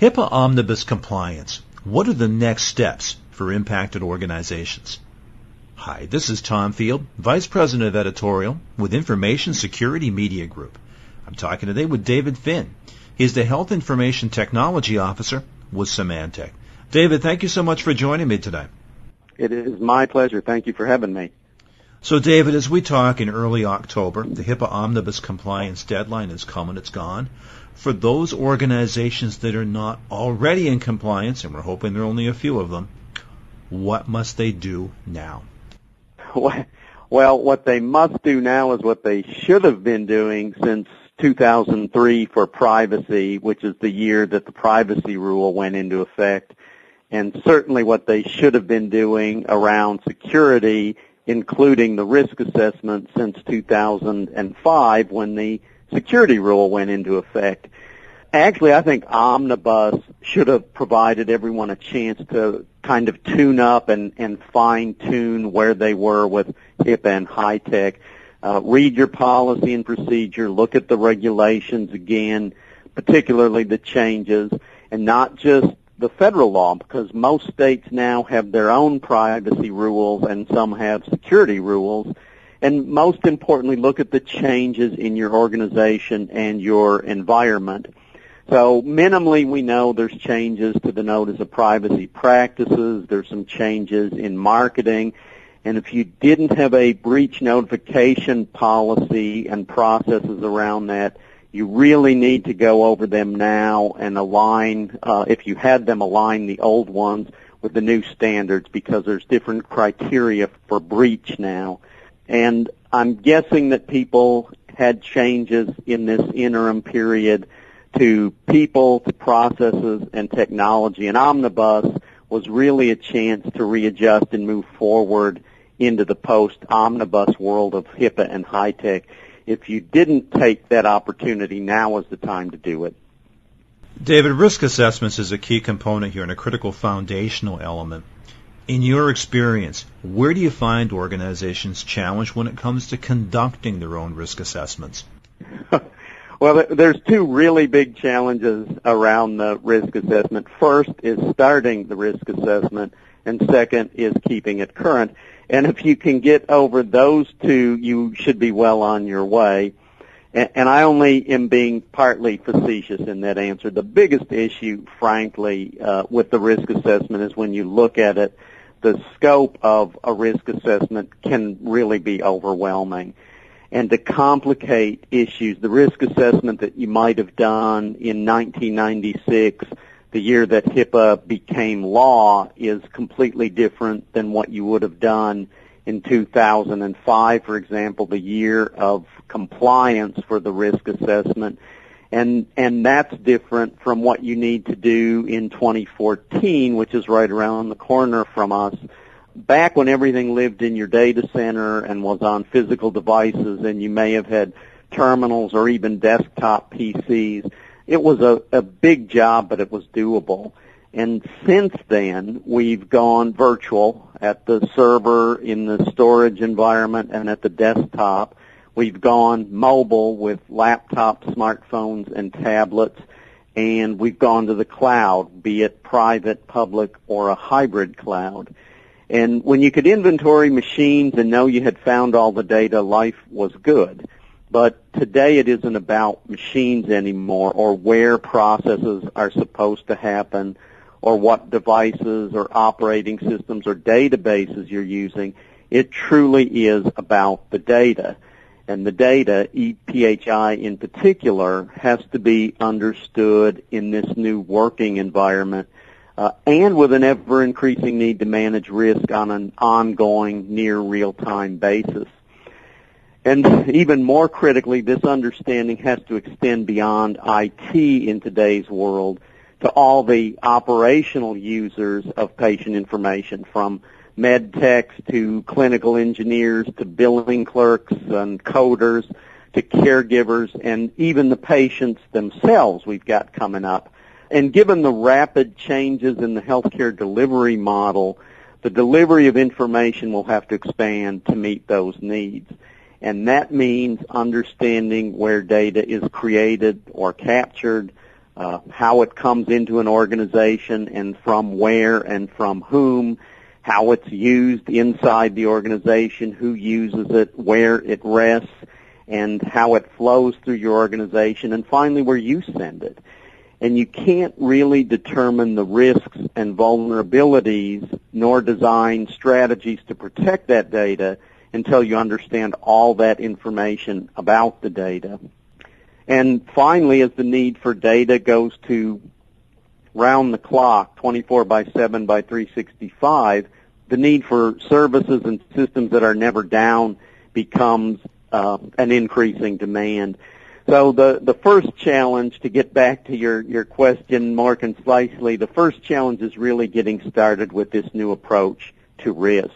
HIPAA omnibus compliance. What are the next steps for impacted organizations? Hi, this is Tom Field, Vice President of Editorial with Information Security Media Group. I'm talking today with David Finn. He's the Health Information Technology Officer with Symantec. David, thank you so much for joining me today. It is my pleasure. Thank you for having me. So, David, as we talk in early October, the HIPAA omnibus compliance deadline is coming, it's gone. For those organizations that are not already in compliance, and we're hoping there are only a few of them, what must they do now? Well, what they must do now is what they should have been doing since 2003 for privacy, which is the year that the privacy rule went into effect, and certainly what they should have been doing around security including the risk assessment since 2005 when the security rule went into effect. Actually, I think Omnibus should have provided everyone a chance to kind of tune up and, and fine tune where they were with HIPAA and HITECH. Uh, read your policy and procedure, look at the regulations again, particularly the changes, and not just the federal law because most states now have their own privacy rules and some have security rules. And most importantly, look at the changes in your organization and your environment. So minimally we know there's changes to the notice of privacy practices, there's some changes in marketing, and if you didn't have a breach notification policy and processes around that, you really need to go over them now and align, uh, if you had them align the old ones with the new standards because there's different criteria for breach now. And I'm guessing that people had changes in this interim period to people, to processes, and technology. And Omnibus was really a chance to readjust and move forward into the post-Omnibus world of HIPAA and HITECH. if you didn't take that opportunity, now is the time to do it. David, risk assessments is a key component here and a critical foundational element. In your experience, where do you find organizations challenged when it comes to conducting their own risk assessments? well, there's two really big challenges around the risk assessment. First is starting the risk assessment, and second is keeping it current. And if you can get over those two, you should be well on your way. And, I only am being partly facetious in that answer. The biggest issue, frankly, uh, with the risk assessment is when you look at it, the scope of a risk assessment can really be overwhelming. And to complicate issues, the risk assessment that you might have done in 1996 the year that HIPAA became law is completely different than what you would have done in 2005, for example, the year of compliance for the risk assessment. And, and that's different from what you need to do in 2014, which is right around the corner from us. Back when everything lived in your data center and was on physical devices and you may have had terminals or even desktop PCs, it was a, a big job, but it was doable. And since then, we've gone virtual at the server, in the storage environment, and at the desktop. We've gone mobile with laptops, smartphones, and tablets. And we've gone to the cloud, be it private, public, or a hybrid cloud. And when you could inventory machines and know you had found all the data, life was good. But today it isn't about machines anymore or where processes are supposed to happen or what devices or operating systems or databases you're using. It truly is about the data. And the data, EPHI in particular, has to be understood in this new working environment uh, and with an ever increasing need to manage risk on an ongoing near real time basis. And even more critically, this understanding has to extend beyond IT in today's world to all the operational users of patient information from med techs to clinical engineers to billing clerks and coders to caregivers and even the patients themselves we've got coming up. And given the rapid changes in the healthcare delivery model, the delivery of information will have to expand to meet those needs and that means understanding where data is created or captured, uh, how it comes into an organization and from where and from whom, how it's used inside the organization, who uses it, where it rests, and how it flows through your organization, and finally where you send it. And you can't really determine the risks and vulnerabilities nor design strategies to protect that data until you understand all that information about the data. And finally, as the need for data goes to round the clock, 24 by 7 by 365, the need for services and systems that are never down becomes uh, an increasing demand. So the, the first challenge, to get back to your, your question more concisely, the first challenge is really getting started with this new approach to risk.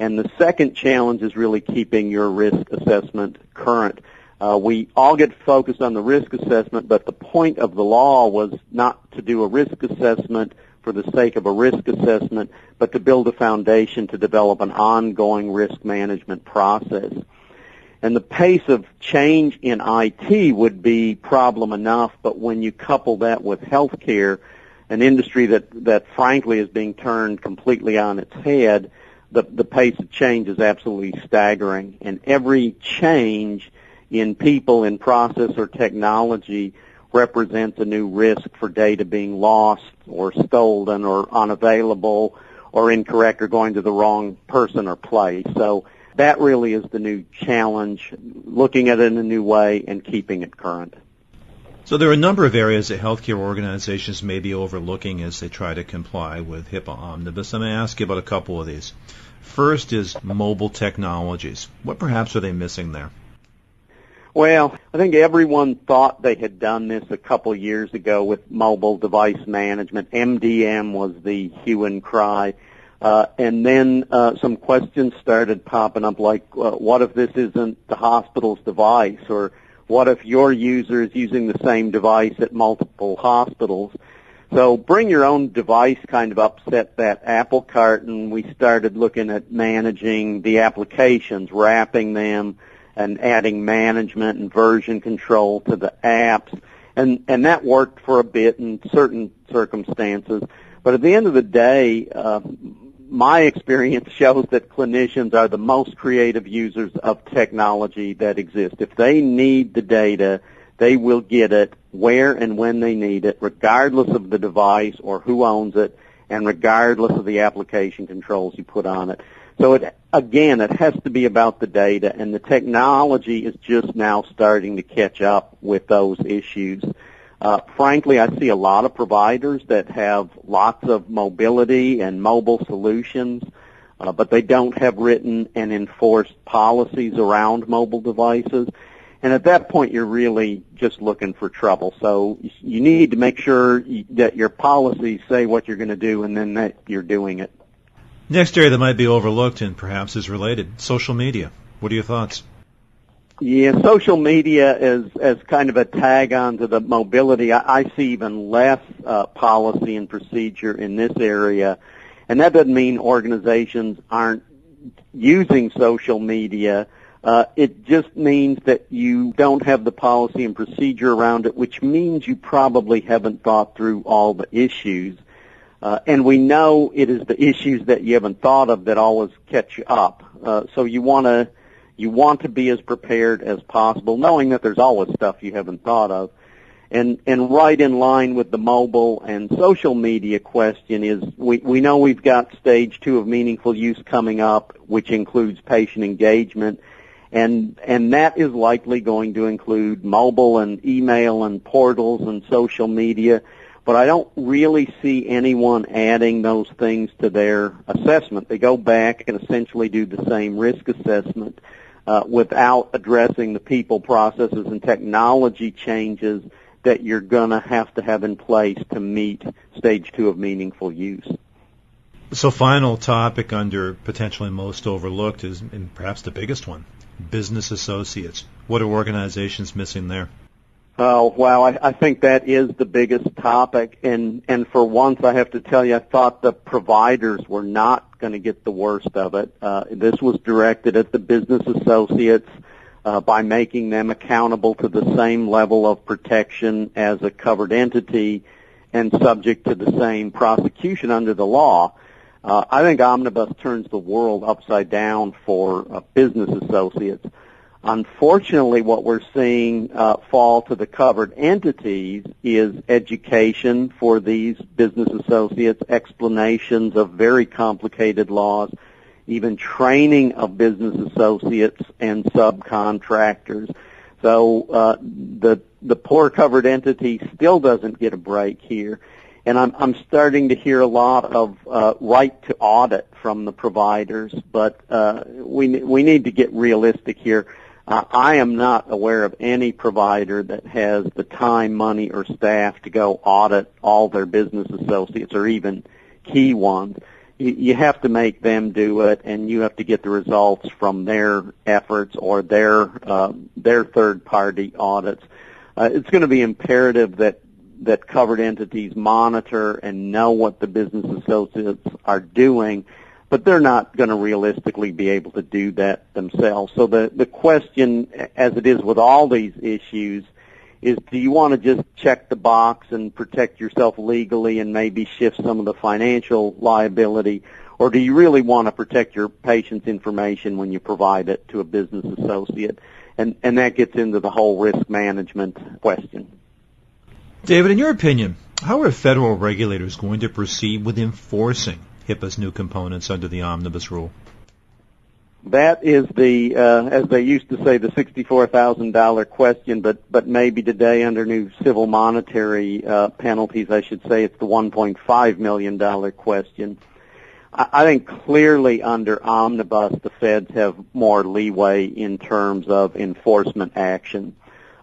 And the second challenge is really keeping your risk assessment current. Uh, we all get focused on the risk assessment, but the point of the law was not to do a risk assessment for the sake of a risk assessment, but to build a foundation to develop an ongoing risk management process. And the pace of change in IT would be problem enough, but when you couple that with healthcare, an industry that, that frankly is being turned completely on its head, the, the pace of change is absolutely staggering. And every change in people, in process, or technology represents a new risk for data being lost or stolen or unavailable or incorrect or going to the wrong person or place. So that really is the new challenge, looking at it in a new way and keeping it current. So there are a number of areas that healthcare organizations may be overlooking as they try to comply with HIPAA Omnibus. I'm going to ask you about a couple of these. First is mobile technologies. What perhaps are they missing there? Well, I think everyone thought they had done this a couple years ago with mobile device management. MDM was the hue and cry. Uh, and then uh, some questions started popping up like, uh, what if this isn't the hospital's device? Or what if your user is using the same device at multiple hospitals? So bring your own device kind of upset that apple cart and we started looking at managing the applications, wrapping them and adding management and version control to the apps. And, and that worked for a bit in certain circumstances. But at the end of the day, uh, my experience shows that clinicians are the most creative users of technology that exist. If they need the data, they will get it where and when they need it, regardless of the device or who owns it, and regardless of the application controls you put on it. So it, again, it has to be about the data, and the technology is just now starting to catch up with those issues. Uh, frankly, I see a lot of providers that have lots of mobility and mobile solutions, uh, but they don't have written and enforced policies around mobile devices. And at that point, you're really just looking for trouble. So you need to make sure that your policies say what you're going to do and then that you're doing it. Next area that might be overlooked and perhaps is related, social media. What are your thoughts? Yeah, social media is as kind of a tag on to the mobility. I, I see even less uh, policy and procedure in this area, and that doesn't mean organizations aren't using social media. Uh, it just means that you don't have the policy and procedure around it, which means you probably haven't thought through all the issues. Uh, and we know it is the issues that you haven't thought of that always catch you up. Uh, so you want to you want to be as prepared as possible, knowing that there's always stuff you haven't thought of. And, and right in line with the mobile and social media question is we, we know we've got stage two of meaningful use coming up, which includes patient engagement. And, and that is likely going to include mobile and email and portals and social media. But I don't really see anyone adding those things to their assessment. They go back and essentially do the same risk assessment uh, without addressing the people, processes, and technology changes that you're going to have to have in place to meet stage two of meaningful use. So final topic under potentially most overlooked is, and perhaps the biggest one, business associates. What are organizations missing there? Oh, wow. I, I think that is the biggest topic. And, and for once, I have to tell you, I thought the providers were not going to get the worst of it. Uh, this was directed at the business associates. uh, by making them accountable to the same level of protection as a covered entity and subject to the same prosecution under the law. Uh, I think omnibus turns the world upside down for uh, business associates. Unfortunately, what we're seeing uh, fall to the covered entities is education for these business associates, explanations of very complicated laws, even training of business associates and subcontractors. So uh, the the poor covered entity still doesn't get a break here, and I'm I'm starting to hear a lot of uh, right to audit from the providers, but uh, we we need to get realistic here. I am not aware of any provider that has the time, money, or staff to go audit all their business associates or even key ones you, you have to make them do it, and you have to get the results from their efforts or their uh, their third party audits. Uh, it's going to be imperative that that covered entities monitor and know what the business associates are doing, but they're not going to realistically be able to do that themselves. So the the question, as it is with all these issues, is do you want to just check the box and protect yourself legally and maybe shift some of the financial liability? Or do you really want to protect your patient's information when you provide it to a business associate? And and that gets into the whole risk management question. David in your opinion how are federal regulators going to proceed with enforcing HIPAA's new components under the omnibus rule that is the, uh, as they used to say, the $64,000 question, but, but maybe today under new civil monetary, uh, penalties, I should say it's the $1.5 million question. I, I think clearly under omnibus, the feds have more leeway in terms of enforcement action.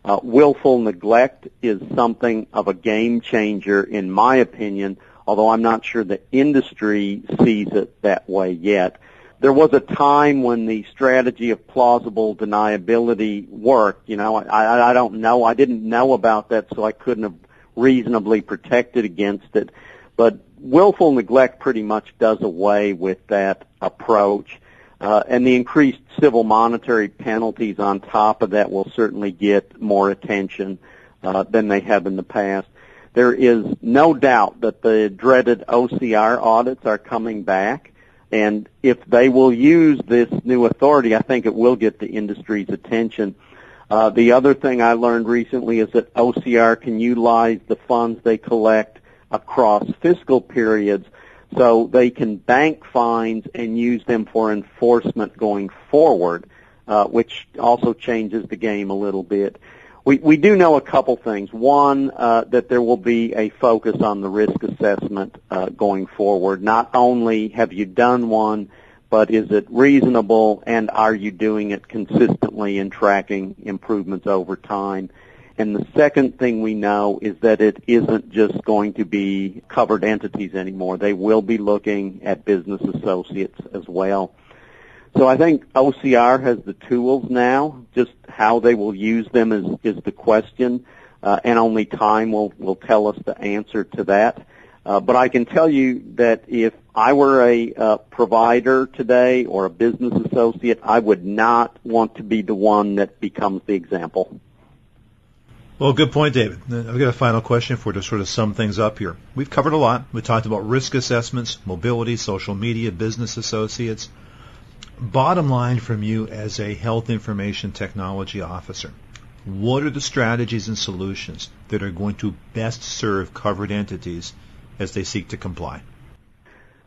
Uh, willful neglect is something of a game changer in my opinion, although I'm not sure the industry sees it that way yet there was a time when the strategy of plausible deniability worked. You know, I, I don't know. I didn't know about that, so I couldn't have reasonably protected against it. But willful neglect pretty much does away with that approach. Uh, and the increased civil monetary penalties on top of that will certainly get more attention uh, than they have in the past. There is no doubt that the dreaded OCR audits are coming back. And if they will use this new authority, I think it will get the industry's attention. Uh, the other thing I learned recently is that OCR can utilize the funds they collect across fiscal periods so they can bank fines and use them for enforcement going forward, uh, which also changes the game a little bit. We, we do know a couple things. One, uh, that there will be a focus on the risk assessment uh, going forward. Not only have you done one, but is it reasonable and are you doing it consistently and tracking improvements over time? And the second thing we know is that it isn't just going to be covered entities anymore. They will be looking at business associates as well. So I think OCR has the tools now. Just how they will use them is, is the question, uh, and only time will, will tell us the answer to that. Uh, but I can tell you that if I were a uh, provider today or a business associate, I would not want to be the one that becomes the example. Well, good point, David. I've got a final question for you to sort of sum things up here. We've covered a lot. We talked about risk assessments, mobility, social media, business associates bottom line from you as a health information technology officer, what are the strategies and solutions that are going to best serve covered entities as they seek to comply?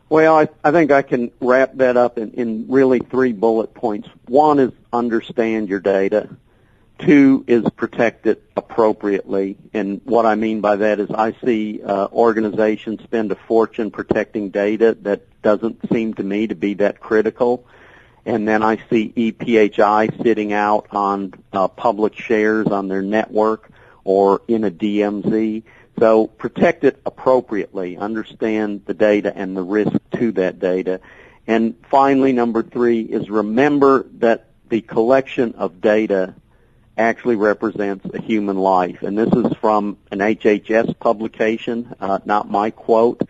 Well, I, I think I can wrap that up in, in really three bullet points. One is understand your data. Two is protect it appropriately. And what I mean by that is I see uh, organizations spend a fortune protecting data that doesn't seem to me to be that critical and then I see EPHI sitting out on uh, public shares on their network or in a DMZ. So protect it appropriately. Understand the data and the risk to that data. And finally, number three is remember that the collection of data actually represents a human life. And this is from an HHS publication, uh, not my quote.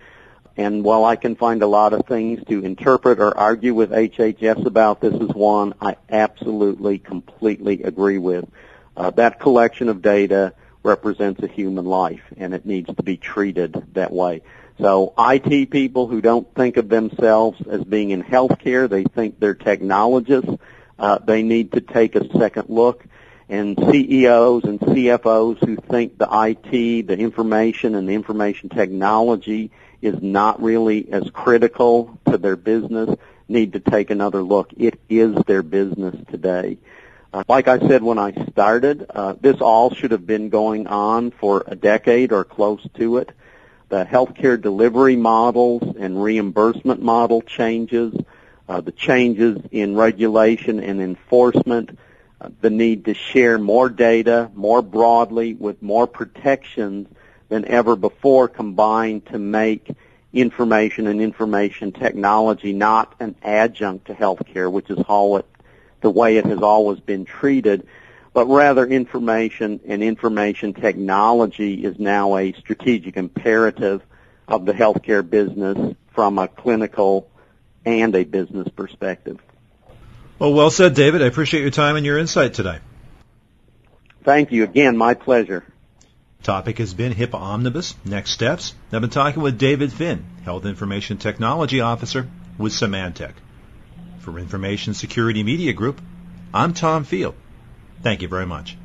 And while I can find a lot of things to interpret or argue with HHS about, this is one I absolutely, completely agree with. Uh, that collection of data represents a human life, and it needs to be treated that way. So IT people who don't think of themselves as being in healthcare, they think they're technologists, uh, they need to take a second look. And CEOs and CFOs who think the IT, the information and the information technology is not really as critical to their business need to take another look. It is their business today. Uh, like I said when I started, uh, this all should have been going on for a decade or close to it. The healthcare delivery models and reimbursement model changes, uh, the changes in regulation and enforcement, the need to share more data more broadly with more protections than ever before combined to make information and information technology not an adjunct to healthcare, which is how it, the way it has always been treated, but rather information and information technology is now a strategic imperative of the healthcare business from a clinical and a business perspective. Well, well said, David. I appreciate your time and your insight today. Thank you. Again, my pleasure. Topic has been HIPAA Omnibus. Next steps. I've been talking with David Finn, Health Information Technology Officer with Symantec. For Information Security Media Group, I'm Tom Field. Thank you very much.